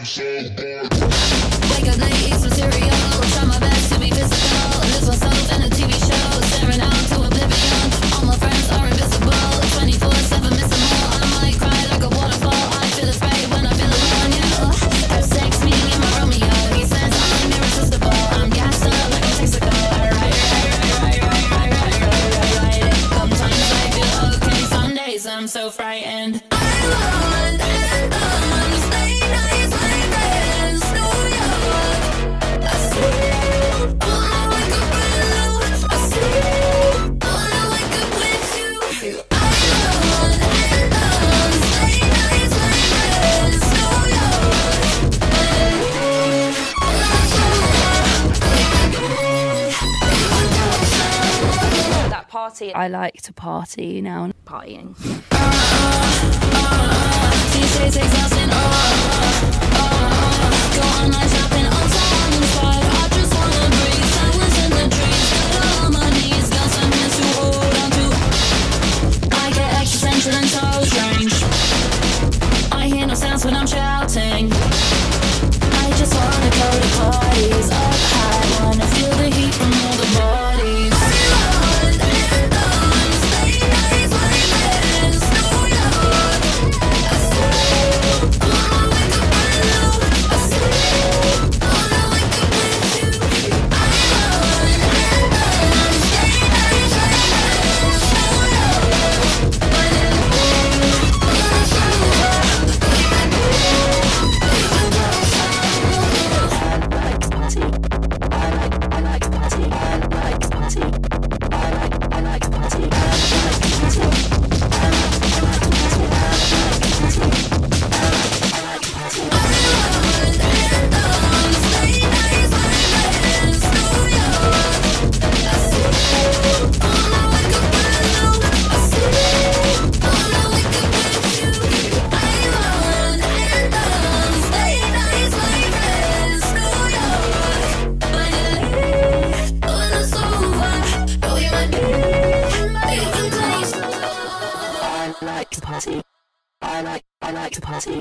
Try my best to be physical. Lose myself in a TV show. Staring out to oblivion. All my friends are invisible. 24 7. I might cry like a waterfall. I feel afraid when I feel alone. You have sex, me and my Romeo. He says I'm. I'm. Sometimes I feel okay, some days I'm so frightened. I love to. I like to party now. strange. I hear no sounds when I'm shouting. I just wanna go to like to party. I like I like to party.